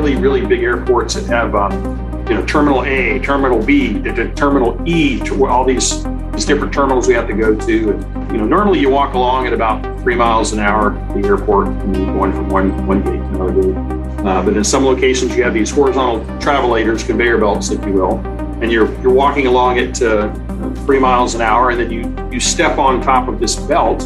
Really, really big airports that have, um, you know, Terminal A, Terminal B, Terminal E, all these these different terminals we have to go to. And, you know, normally you walk along at about three miles an hour the airport, and you're going from one one gate to another gate. Uh, but in some locations, you have these horizontal travelators, conveyor belts, if you will, and you're you're walking along at uh, three miles an hour, and then you you step on top of this belt,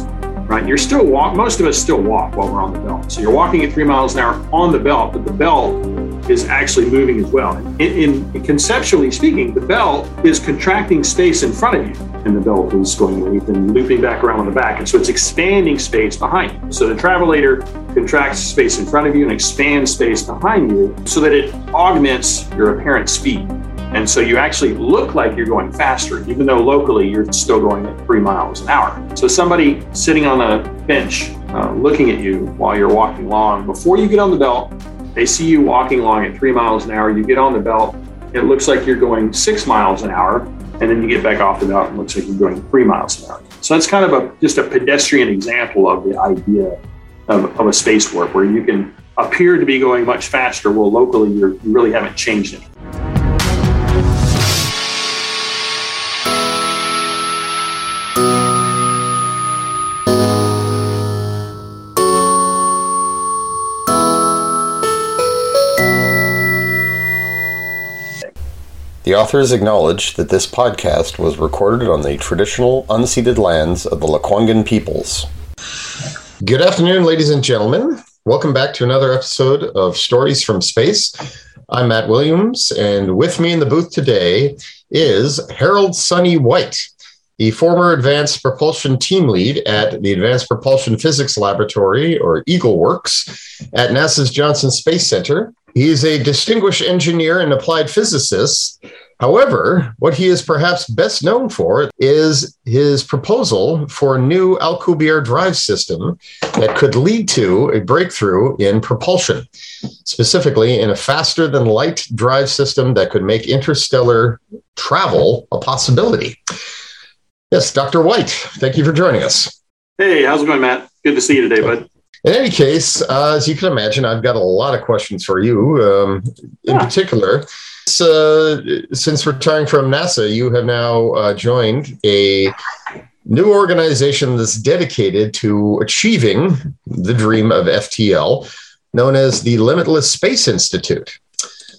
right? You're still walk. Most of us still walk while we're on the belt. So you're walking at three miles an hour on the belt, but the belt is actually moving as well. In, in, conceptually speaking, the belt is contracting space in front of you, and the belt is going underneath and looping back around on the back, and so it's expanding space behind you. So the travelator contracts space in front of you and expands space behind you, so that it augments your apparent speed. And so you actually look like you're going faster, even though locally you're still going at three miles an hour. So somebody sitting on a bench uh, looking at you while you're walking along, before you get on the belt, they see you walking along at three miles an hour. You get on the belt, it looks like you're going six miles an hour, and then you get back off the belt and it looks like you're going three miles an hour. So that's kind of a just a pedestrian example of the idea of, of a space warp where you can appear to be going much faster, while locally you really haven't changed anything. The authors acknowledge that this podcast was recorded on the traditional unceded lands of the Lekwungen peoples. Good afternoon, ladies and gentlemen. Welcome back to another episode of Stories from Space. I'm Matt Williams, and with me in the booth today is Harold Sonny White, the former Advanced Propulsion Team Lead at the Advanced Propulsion Physics Laboratory, or Eagleworks, at NASA's Johnson Space Center, he is a distinguished engineer and applied physicist. However, what he is perhaps best known for is his proposal for a new Alcubierre drive system that could lead to a breakthrough in propulsion, specifically in a faster than light drive system that could make interstellar travel a possibility. Yes, Dr. White, thank you for joining us. Hey, how's it going, Matt? Good to see you today, bud. In any case, uh, as you can imagine, I've got a lot of questions for you. Um, in yeah. particular, so, since retiring from NASA, you have now uh, joined a new organization that's dedicated to achieving the dream of FTL, known as the Limitless Space Institute.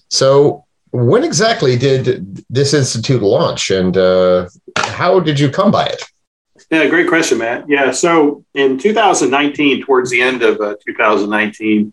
So, when exactly did this institute launch, and uh, how did you come by it? Yeah, great question, Matt. Yeah, so in 2019, towards the end of uh, 2019,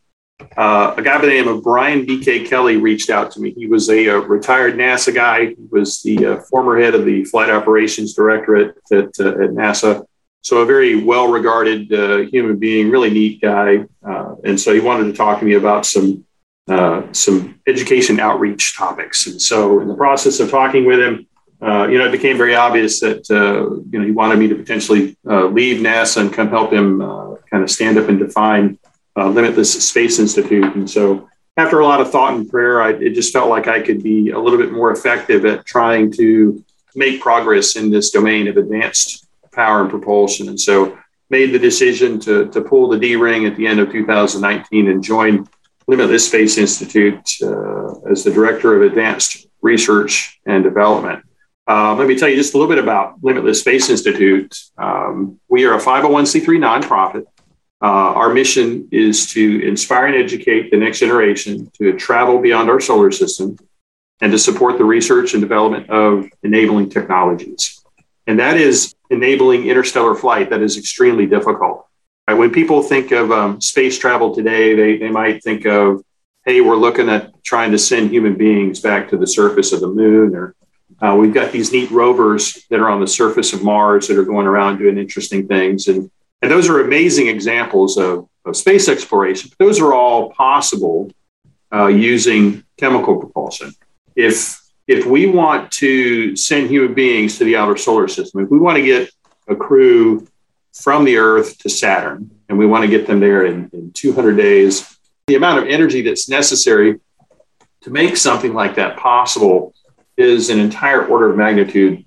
uh, a guy by the name of Brian B.K. Kelly reached out to me. He was a, a retired NASA guy. He was the uh, former head of the Flight Operations Directorate at, uh, at NASA. So a very well-regarded uh, human being, really neat guy. Uh, and so he wanted to talk to me about some some education outreach topics. And so in the process of talking with him, uh, you know, it became very obvious that uh, you know he wanted me to potentially uh, leave NASA and come help him uh, kind of stand up and define uh, Limitless Space Institute. And so, after a lot of thought and prayer, I, it just felt like I could be a little bit more effective at trying to make progress in this domain of advanced power and propulsion. And so, made the decision to to pull the D ring at the end of 2019 and join Limitless Space Institute as the director of advanced research and development. Uh, let me tell you just a little bit about Limitless Space Institute. Um, we are a 501c3 nonprofit. Uh, our mission is to inspire and educate the next generation to travel beyond our solar system and to support the research and development of enabling technologies. And that is enabling interstellar flight that is extremely difficult. When people think of um, space travel today, they, they might think of, hey, we're looking at trying to send human beings back to the surface of the moon or Uh, we've got these neat rovers that are on the surface of Mars that are going around doing interesting things. And, and those are amazing examples of, of space exploration. but Those are all possible uh, using chemical propulsion. If, if we want to send human beings to the outer solar system, if we want to get a crew from the Earth to Saturn, and we want to get them there in, in 200 days, the amount of energy that's necessary to make something like that possible is an entire order of magnitude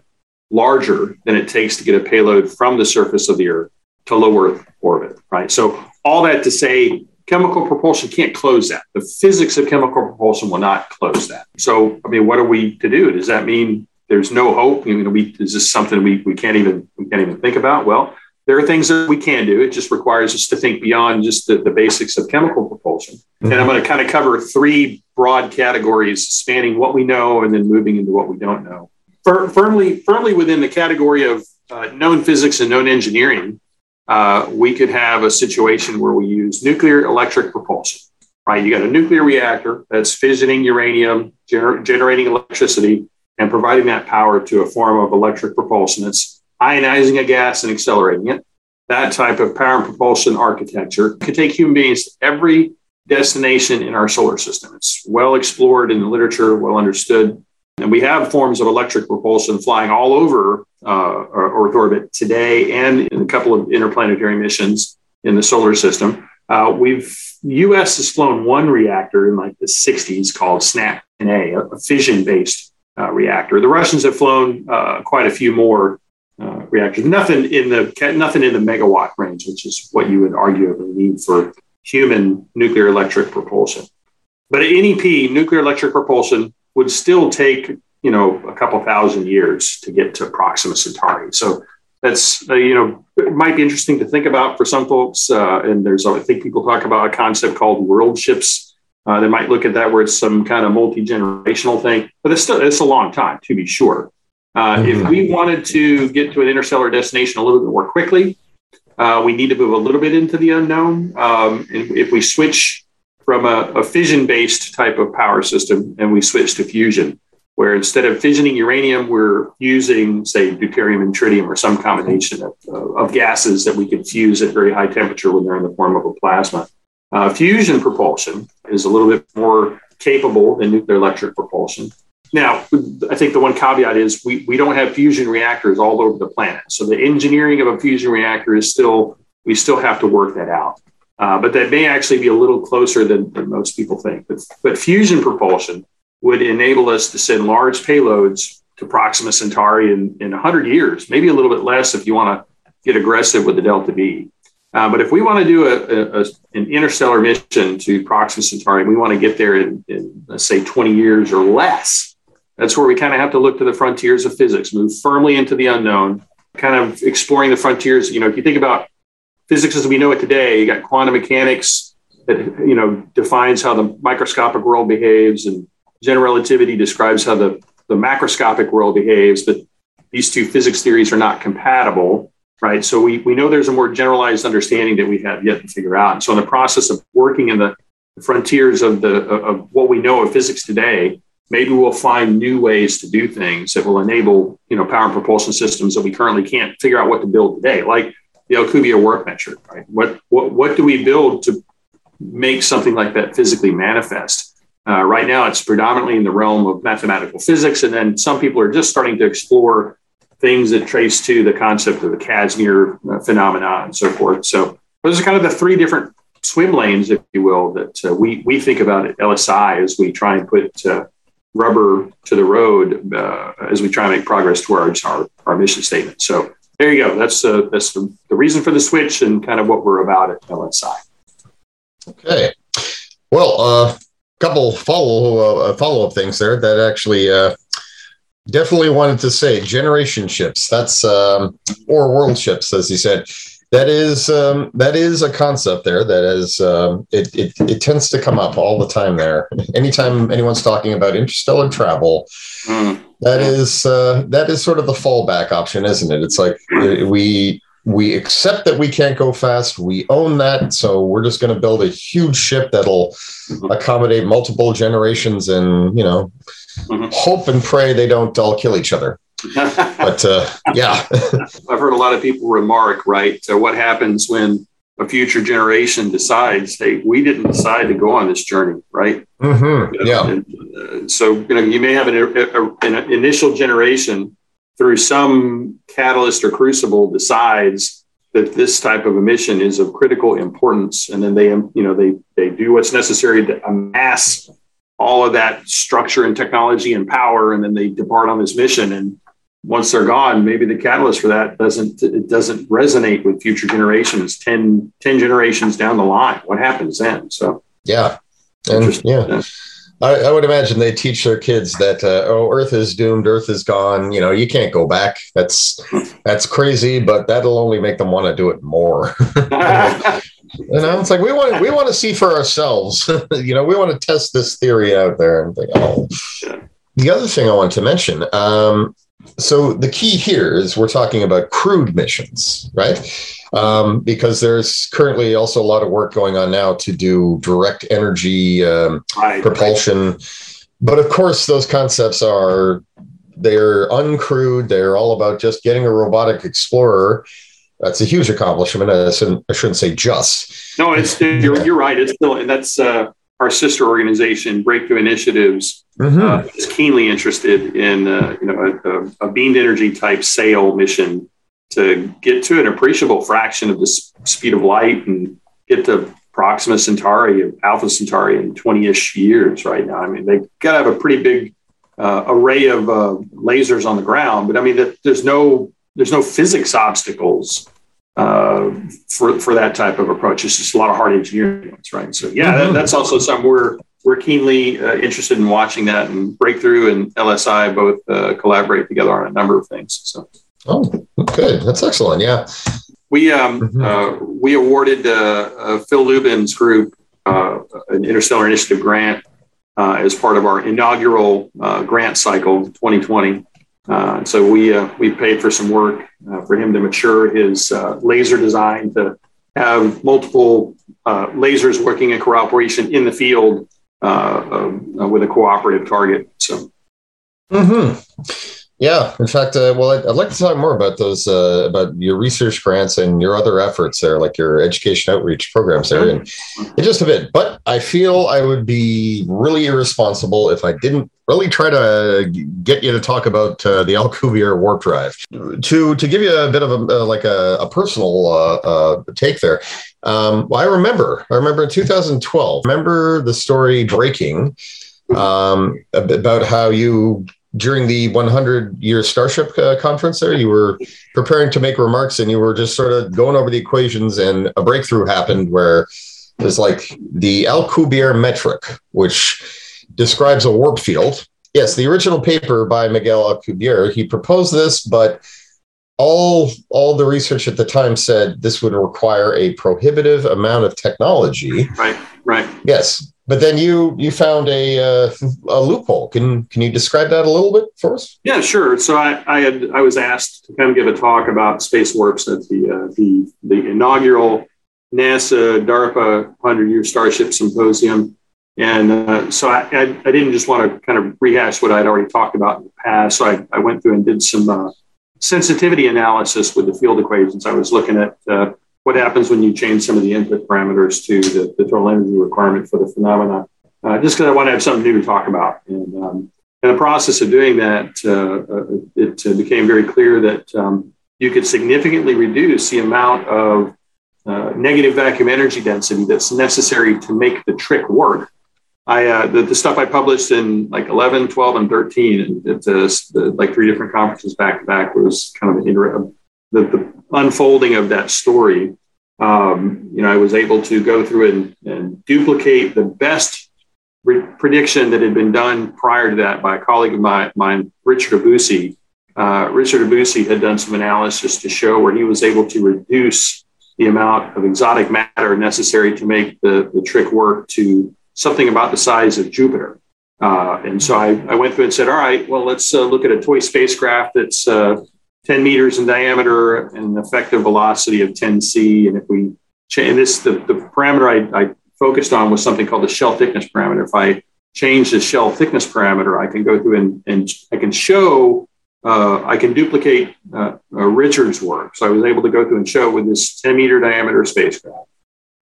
larger than it takes to get a payload from the surface of the Earth to low Earth orbit, right? So, all that to say, chemical propulsion can't close that. The physics of chemical propulsion will not close that. So, I mean, what are we to do? Does that mean there's no hope? You know, we, is this something we, we can't even we can't even think about? Well, there are things that we can do. It just requires us to think beyond just the, the basics of chemical propulsion. Mm-hmm. And I'm going to kind of cover three broad categories spanning what we know and then moving into what we don't know. Fir- firmly, firmly within the category of uh, known physics and known engineering, uh, we could have a situation where we use nuclear electric propulsion. Right, you got a nuclear reactor that's fissioning uranium, gener- generating electricity, and providing that power to a form of electric propulsion that's ionizing a gas and accelerating it. That type of power and propulsion architecture could take human beings to every destination in our solar system. It's well explored in the literature, well understood. And we have forms of electric propulsion flying all over uh, Earth orbit today and in a couple of interplanetary missions in the solar system. Uh, we've U.S. has flown one reactor in like the 60s called SNAP-A, a fission-based uh, reactor. The Russians have flown uh, quite a few more uh, reactors. Nothing in the nothing in the megawatt range, which is what you would arguably need for human nuclear electric propulsion. But at NEP, nuclear electric propulsion would still take you know a couple thousand years to get to Proxima Centauri. So that's uh, you know it might be interesting to think about for some folks. Uh, and there's I think people talk about a concept called world ships. Uh, they might look at that where it's some kind of multi generational thing, but it's still it's a long time to be sure. Uh, mm-hmm. If we wanted to get to an interstellar destination a little bit more quickly, uh, we need to move a little bit into the unknown. Um, and if we switch from a, a fission based type of power system and we switch to fusion, where instead of fissioning uranium, we're using, say, deuterium and tritium or some combination of, of gases that we can fuse at very high temperature when they're in the form of a plasma. Uh, fusion propulsion is a little bit more capable than nuclear electric propulsion. Now, I think the one caveat is we, we don't have fusion reactors all over the planet. So the engineering of a fusion reactor is still, we still have to work that out. Uh, but that may actually be a little closer than, than most people think. But, but fusion propulsion would enable us to send large payloads to Proxima Centauri in, in 100 years, maybe a little bit less if you want to get aggressive with the Delta V. Uh, but if we want to do a, a, a, an interstellar mission to Proxima Centauri, we want to get there in, in, let's say, 20 years or less that's where we kind of have to look to the frontiers of physics, move firmly into the unknown, kind of exploring the frontiers. You know, if you think about physics as we know it today, you got quantum mechanics that you know defines how the microscopic world behaves, and general relativity describes how the, the macroscopic world behaves. But these two physics theories are not compatible, right? So we, we know there's a more generalized understanding that we have yet to figure out. And so in the process of working in the frontiers of the of what we know of physics today, maybe we'll find new ways to do things that will enable you know power and propulsion systems that we currently can't figure out what to build today like the Alcubierre warp metric right? What what, what do we build to make something like that physically manifest? Uh, right now it's predominantly in the realm of mathematical physics and then some people are just starting to explore things that trace to the concept of the casimir uh, phenomena and so forth. So those are kind of the three different swim lanes if you will that uh, we we think about at lsi as we try and put uh, rubber to the road uh, as we try to make progress towards our, our mission statement. So there you go. That's uh, that's the, the reason for the switch and kind of what we're about at LSI. Okay. Well, a uh, couple follow uh, follow up things there that actually uh, definitely wanted to say generation ships. That's um, or world ships, as you said that is um, that is a concept there that is um, it, it, it tends to come up all the time there anytime anyone's talking about interstellar travel mm. that is uh, that is sort of the fallback option isn't it it's like uh, we we accept that we can't go fast. We own that. So we're just going to build a huge ship that'll mm-hmm. accommodate multiple generations and, you know, mm-hmm. hope and pray they don't all kill each other. but uh, yeah. I've heard a lot of people remark, right? So what happens when a future generation decides, hey, we didn't decide to go on this journey, right? Mm-hmm. Yeah. And, uh, so you know, you may have an, a, an, initial generation through some catalyst or crucible decides that this type of a mission is of critical importance, and then they, you know, they they do what's necessary to amass all of that structure and technology and power, and then they depart on this mission and once they're gone, maybe the catalyst for that doesn't it doesn't resonate with future generations 10, 10 generations down the line. What happens then? So yeah, and yeah. I, I, would imagine they teach their kids that uh, oh, Earth is doomed, Earth is gone. You know, you can't go back. That's that's crazy, but that'll only make them want to do it more. you know, it's like we want we want to see for ourselves. you know, we want to test this theory out there and think, oh. The other thing I want to mention, um, so the key here is we're talking about crewed missions, right? Um, because there's currently also a lot of work going on now to do direct energy um, right, propulsion. Right. But of course, those concepts are they're uncrewed. They're all about just getting a robotic explorer. That's a huge accomplishment. I shouldn't, I shouldn't say just. No, it's you're, you're right. It's still and that's uh, our sister organization, Breakthrough Initiatives, mm-hmm. uh, is keenly interested in uh, you know a, a, beamed energy type sail mission to get to an appreciable fraction of the speed of light and get to Proxima Centauri, Alpha Centauri in 20-ish years right now. I mean, they've got to have a pretty big uh, array of uh, lasers on the ground, but I mean, there's no there's no physics obstacles uh, for for that type of approach. It's just a lot of hard engineering, right? So yeah, mm-hmm. that, that's also something we're we're keenly uh, interested in watching that. And Breakthrough and LSI both uh, collaborate together on a number of things. So oh, good, that's excellent. Yeah, we um, mm-hmm. Uh, we awarded uh, uh, Phil Lubin's group an Interstellar Initiative grant as part of our inaugural grant cycle 2020. Uh, so we uh, we paid for some work uh, for him to mature his uh, laser design to have multiple uh, lasers working in cooperation in the field uh, with a cooperative target. So. Mm-hmm. Yeah, in fact, uh, well, I'd, I'd, like to talk more about those, uh, about your research grants and your other efforts there, like your education outreach programs there, in, in just a bit. But I feel I would be really irresponsible if I didn't really try to get you to talk about uh, the Alcubierre warp drive. To to give you a bit of a uh, like a, a personal uh, uh, take there. Um, well, I remember, I remember in 2012. Remember the story breaking um, about how you during the 100 year Starship uh, conference there, you were preparing to make remarks and you were just sort of going over the equations, and a breakthrough happened where there's like the Alcubierre metric, which describes a warp field. Yes, the original paper by Miguel Alcubierre, he proposed this, but all all the research at the time said this would require a prohibitive amount of technology. Right, right. Yes, but then you you found a uh, a loophole. Can can you describe that a little bit for us? Yeah, sure. So I, I had I was asked to kind of give a talk about space warps at the uh, the the inaugural NASA DARPA hundred year Starship Symposium, and uh, so I, I, I didn't just want to kind of rehash what I'd already talked about in the past. So I, I went through and did some uh, sensitivity analysis with the field equations. I was looking at uh, what happens when you change some of the input parameters to the, the total energy requirement for the phenomena, uh, just because I want to have something new to talk about. And um, in the process of doing that, uh, uh it became very clear that um, you could significantly reduce the amount of negative vacuum energy density that's necessary to make the trick work. I, uh, the, the, stuff I published in like 11, 12, and 13, and it, uh, like three different conferences back to back was kind of an the, the unfolding of that story, um, you know, I was able to go through and, and duplicate the best re- prediction that had been done prior to that by a colleague of my, mine, Richard Obousy. Uh, Richard Obousy had done some analysis to show where he was able to reduce the amount of exotic matter necessary to make the, the trick work to something about the size of Jupiter. Uh, and so I, I, went through and said, all right, well, let's uh, look at a toy spacecraft that's uh, 10 meters in diameter and an effective velocity of 10 c. And if we change this, the, the parameter I, I focused on was something called the shell thickness parameter. If I change the shell thickness parameter, I can go through and, and I can show, uh, I can duplicate uh, uh, Richard's work. So I was able to go through and show with this 10 meter diameter spacecraft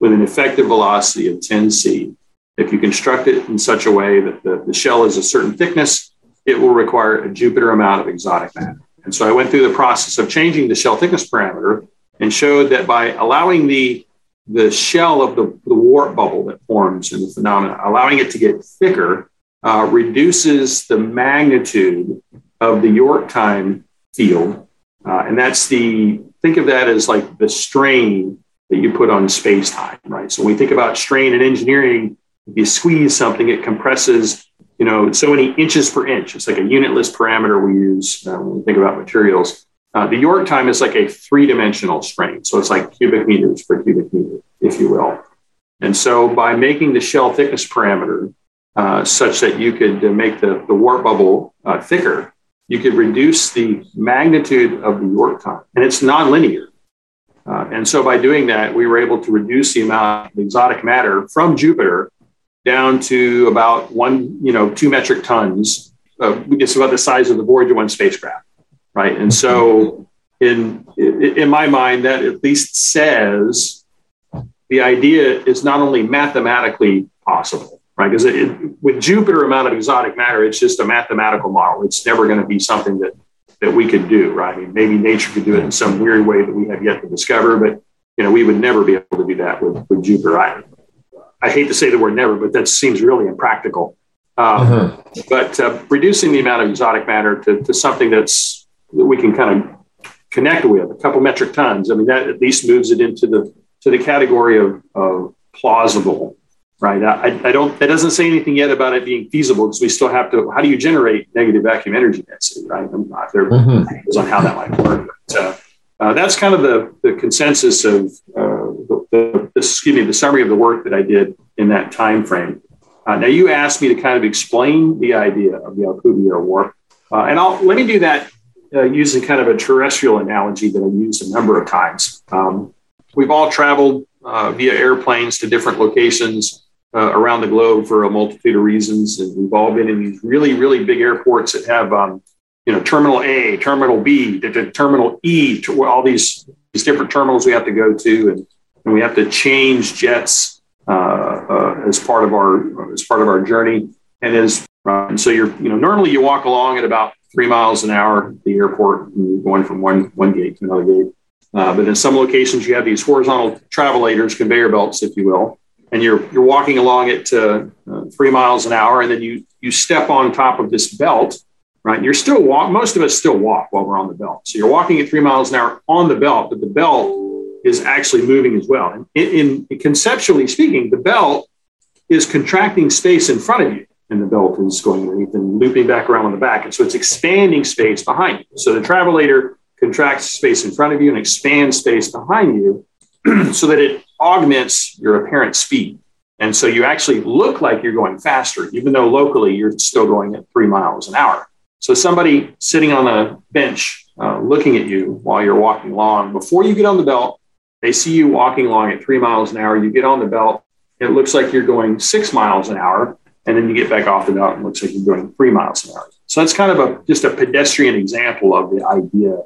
with an effective velocity of 10 c. If you construct it in such a way that the, the shell is a certain thickness, it will require a Jupiter amount of exotic matter. And so I went through the process of changing the shell thickness parameter and showed that by allowing the the shell of the, the warp bubble that forms in the phenomena, allowing it to get thicker, uh, reduces the magnitude of the York time field. Uh, and that's the, think of that as like the strain that you put on space time, right? So we think about strain in engineering, if you squeeze something, it compresses, you know, so many inches per inch. It's like a unitless parameter we use uh, when we think about materials. Uh, the York time is like a three dimensional strain. So it's like cubic meters per cubic meter, if you will. And so by making the shell thickness parameter uh, such that you could uh, make the, the warp bubble uh, thicker, you could reduce the magnitude of the York time. And it's nonlinear. Uh, and so by doing that, we were able to reduce the amount of exotic matter from Jupiter down to about one, you know, two metric tons. Uh, it's about the size of the Voyager 1 spacecraft right? And so, in in my mind, that at least says the idea is not only mathematically possible, right? Because with Jupiter amount of exotic matter, it's just a mathematical model. It's never going to be something that that we could do, right? I mean, maybe nature could do it in some weird way that we have yet to discover, but you know, we would never be able to do that with, with Jupiter. I, I hate to say the word never, but that seems really impractical. Um, uh-huh. But uh, reducing the amount of exotic matter to, to something that's that we can kind of connect with, a couple metric tons. I mean, that at least moves it into the to the category of, of plausible, right? I, I don't. That doesn't say anything yet about it being feasible because we still have to. How do you generate negative vacuum energy density, right? I'm not there mm-hmm. on how that might work. But, uh, uh, that's kind of the, the consensus of uh, the, the, excuse me the summary of the work that I did in that time frame. Uh, now you asked me to kind of explain the idea of the Alcubierre warp, uh, and I'll let me do that uh, using kind of a terrestrial analogy that I've used a number of times. Um, we've all traveled uh, via airplanes to different locations uh, around the globe for a multitude of reasons, and we've all been in these really, really big airports that have, um, you know, Terminal A, Terminal B, Terminal E, all these these different terminals we have to go to, and, and we have to change jets as part of our as part of our journey, and as and so you're, you know, normally you walk along at about three miles an hour at the airport, and you're going from one one gate to another gate. Uh, but in some locations, you have these horizontal travelators, conveyor belts, if you will, and you're you're walking along at uh, uh, three miles an hour, and then you you step on top of this belt, right? You're still walk. Most of us still walk while we're on the belt. So you're walking at three miles an hour on the belt, but the belt is actually moving as well. And in, in conceptually speaking, the belt is contracting space in front of you and the belt is going underneath and looping back around on the back. And so it's expanding space behind you. So the travelator contracts space in front of you and expands space behind you so that it augments your apparent speed. And so you actually look like you're going faster, even though locally you're still going at three miles an hour. So somebody sitting on a bench uh, looking at you while you're walking along, before you get on the belt, they see you walking along at three miles an hour. You get on the belt, it looks like you're going six miles an hour and then you get back off the belt and it looks like you're going three miles an hour. So that's kind of a just a pedestrian example of the idea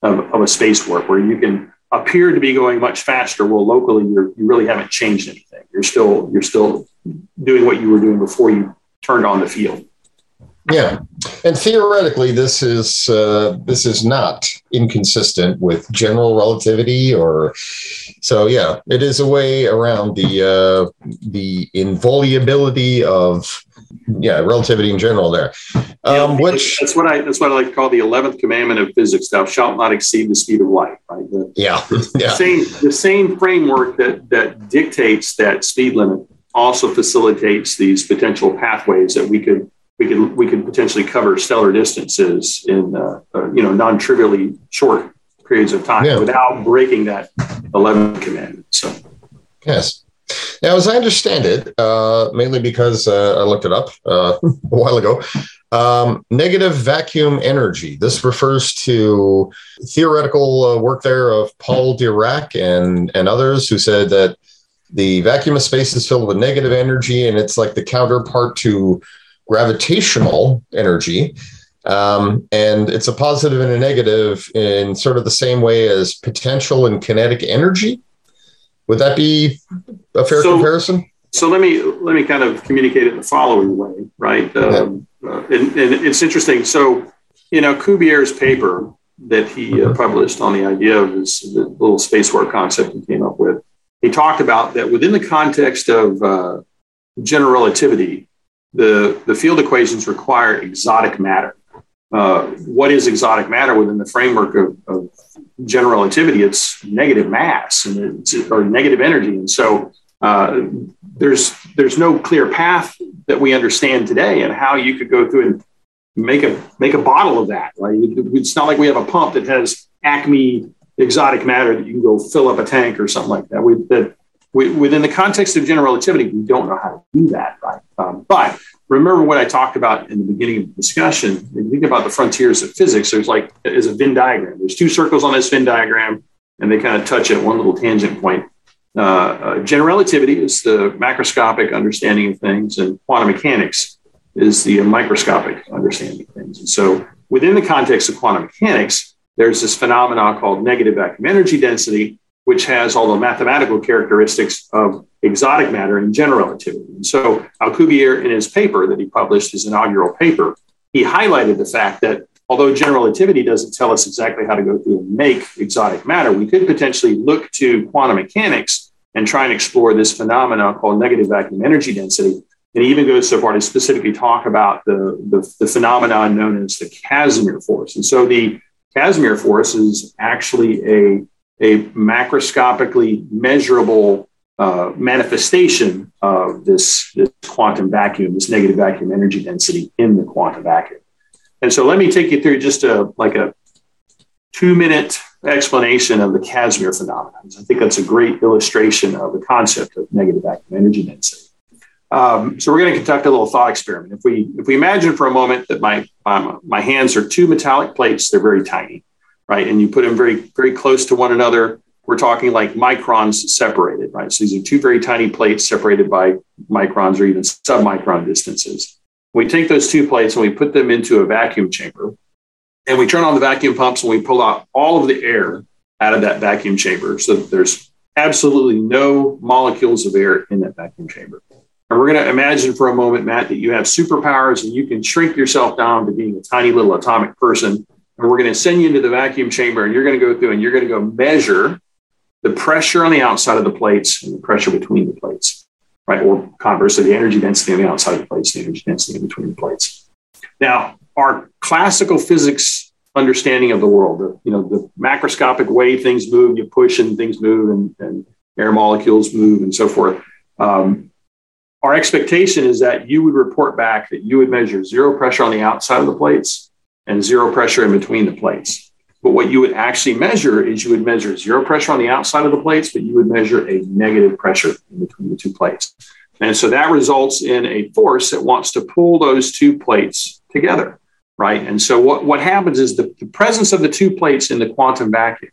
of, of a space warp where you can appear to be going much faster. Well, locally, you really haven't changed anything. You're still you're still doing what you were doing before you turned on the field. Yeah, and theoretically, this is uh, this is not inconsistent with general relativity, or so. Yeah, it is a way around the uh, the inviolability of yeah relativity in general. There, um, which that's what I that's what I like to call the eleventh commandment of physics: "Thou shalt not exceed the speed of light." Right? The, yeah, yeah. The same the same framework that that dictates that speed limit also facilitates these potential pathways that we could we could we could potentially cover stellar distances in uh, uh, you know non-trivially short periods of time yeah. without breaking that 11 commandment. So yes. Now, as I understand it, uh, mainly because uh, I looked it up uh, a while ago, Um, negative vacuum energy. This refers to theoretical uh, work there of Paul Dirac and, and others who said that the vacuum of space is filled with negative energy and it's like the counterpart to gravitational energy. Um, and it's a positive and a negative in sort of the same way as potential and kinetic energy. Would that be a fair so, comparison? So let me let me kind of communicate it the following way, right? Um, uh, and, and, it's interesting. So, you know, Cubier's paper that he uh, published on the idea of this little space warp concept he came up with, he talked about that within the context of uh, general relativity, the, the field equations require exotic matter. Uh, what is exotic matter within the framework of, of general relativity? It's negative mass and or negative energy. And so uh, there's there's no clear path that we understand today and how you could go through and make a make a bottle of that. It's not like we have a pump that has Acme exotic matter that you can go fill up a tank or something like that. We, that we, within the context of general relativity, we don't know how to do that, right? Um, but remember what I talked about in the beginning of the discussion. If you think about the frontiers of physics, there's like is a Venn diagram. There's two circles on this Venn diagram, and they kind of touch at one little tangent point. Uh, uh, general relativity is the macroscopic understanding of things, and quantum mechanics is the microscopic understanding of things. And so, within the context of quantum mechanics, there's this phenomenon called negative vacuum energy density, which has all the mathematical characteristics of exotic matter and general relativity. And so, Alcubierre, in his paper that he published, his inaugural paper, he highlighted the fact that although general relativity doesn't tell us exactly how to go through and make exotic matter, we could potentially look to quantum mechanics and try and explore this phenomenon called negative vacuum energy density. And he even goes so far to specifically talk about the, the, the phenomenon known as the Casimir force. And so the Casimir force is actually a, a macroscopically measurable uh, manifestation of this, this quantum vacuum, this negative vacuum energy density in the quantum vacuum. And so let me take you through just a like a two minute explanation of the Casimir phenomenon. I think that's a great illustration of the concept of negative vacuum energy density. Um, so we're going to conduct a little thought experiment. If we if we imagine for a moment that my um, my hands are two metallic plates, they're very tiny, right? And you put them very very close to one another. We're talking like microns separated, right? So these are two very tiny plates separated by microns or even submicron distances. We take those two plates and we put them into a vacuum chamber and we turn on the vacuum pumps and we pull out all of the air out of that vacuum chamber so that there's absolutely no molecules of air in that vacuum chamber. And we're going to imagine for a moment, Matt, that you have superpowers and you can shrink yourself down to being a tiny little atomic person. And we're going to send you into the vacuum chamber and you're going to go through and you're going to go measure the pressure on the outside of the plates and the pressure between the plates right? Or conversely, the energy density on the outside of the plates, the energy density in between the plates. Now, our classical physics understanding of the world, the, you know, the macroscopic way things move, you push and things move and, and air molecules move and so forth. Um, our expectation is that you would report back that you would measure zero pressure on the outside of the plates and zero pressure in between the plates. But what you would actually measure is you would measure zero pressure on the outside of the plates, but you would measure a negative pressure in between the two plates. And so that results in a force that wants to pull those two plates together, right? And so what, what happens is the, the presence of the two plates in the quantum vacuum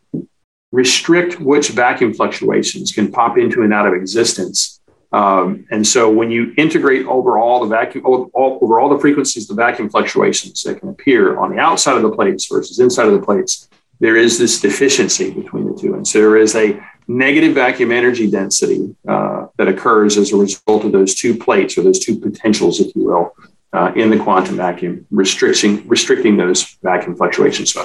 restrict which vacuum fluctuations can pop into and out of existence um, and so when you integrate over all the vacuum, all, over all the frequencies, the vacuum fluctuations that can appear on the outside of the plates versus inside of the plates, there is this deficiency between the two. And so there is a negative vacuum energy density uh, that occurs as a result of those two plates or those two potentials, if you will, uh, in the quantum vacuum, restricting, restricting those vacuum fluctuations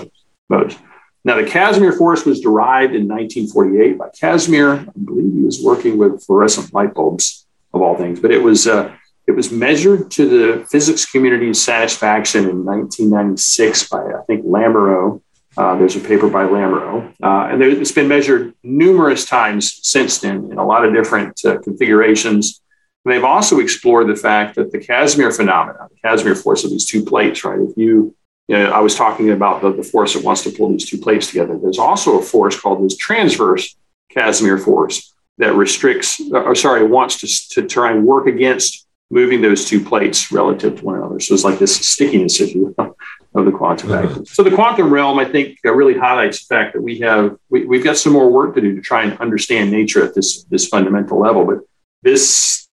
modes. Now, the Casimir force was derived in 1948 by Casimir. I believe he was working with fluorescent light bulbs, of all things, but it was uh, it was measured to the physics community's satisfaction in 1996 by I think Lamoreaux. Uh, there's a paper by Lamoreaux, uh, and there, it's been measured numerous times since then in a lot of different uh, configurations. And they've also explored the fact that the Casimir phenomenon, the Casimir force of these two plates, right? If you you know, I was talking about the, the force that wants to pull these two plates together. There's also a force called this transverse Casimir force that restricts, or sorry, wants to, to try and work against moving those two plates relative to one another. So it's like this stickiness, if you will, of the quantum mm-hmm. So the quantum realm, I think, uh, really highlights the fact that we have we, have got some more work to do to try and understand nature at this this fundamental level. But this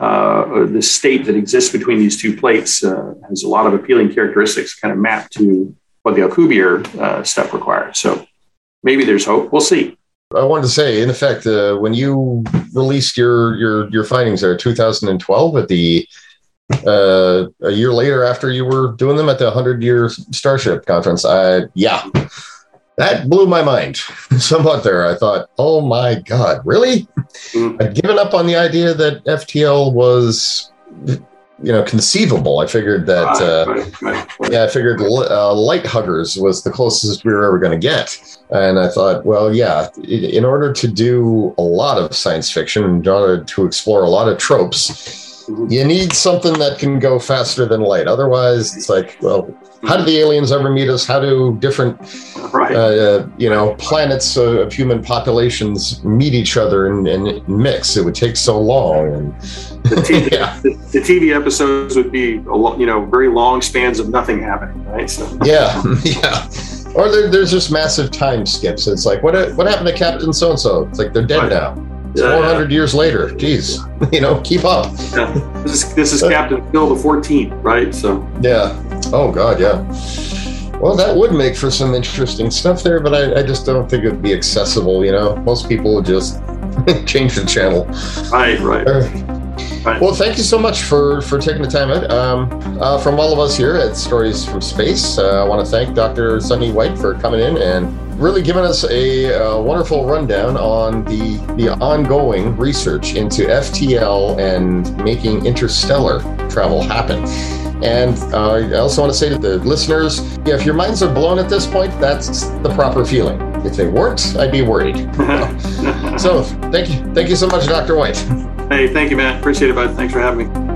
uh, the state that exists between these two plates uh, has a lot of appealing characteristics, kind of mapped to what the Alcubierre uh, step requires. So maybe there's hope. We'll see. I wanted to say, in effect, uh, when you released your your your findings there, 2012, at the uh, a year later after you were doing them at the 100 year Starship conference, I yeah, that blew my mind somewhat. There, I thought, oh my god, really? Mm-hmm. I'd given up on the idea that FTL was you know conceivable. I figured that uh, yeah, I figured uh, light huggers was the closest we were ever going to get, and I thought, well, yeah, in order to do a lot of science fiction, in order to explore a lot of tropes. You need something that can go faster than light. Otherwise, it's like, well, how do the aliens ever meet us? How do different, right. uh, you know, planets of human populations meet each other and, and mix? It would take so long. And the TV, yeah. the, the, TV episodes would be, a you know, very long spans of nothing happening, right? So. Yeah, yeah. Or there, there's just massive time skips. It's like, what what happened to Captain So and So? It's like they're dead right. now. It's 400 years later. Jeez, you know, keep up. Yeah. This is this is Captain Phil the 14th, right? So yeah. Oh God, yeah. Well, that would make for some interesting stuff there, but I, I just don't think it'd be accessible. You know, most people would just change the channel. Right, right. Right. Well, thank you so much for for taking the time out. Um, uh, from all of us here at Stories from Space, uh, I want to thank Dr. Sonny White for coming in and really giving us a, a, wonderful rundown on the the ongoing research into FTL and making interstellar travel happen. And uh, I also want to say to the listeners, if your minds are blown at this point, that's the proper feeling. If they weren't, I'd be worried. so, thank you, thank you so much, Dr. White. Hey, thank you, Matt. Appreciate it, bud. Thanks for having me.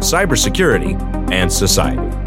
cybersecurity, and society.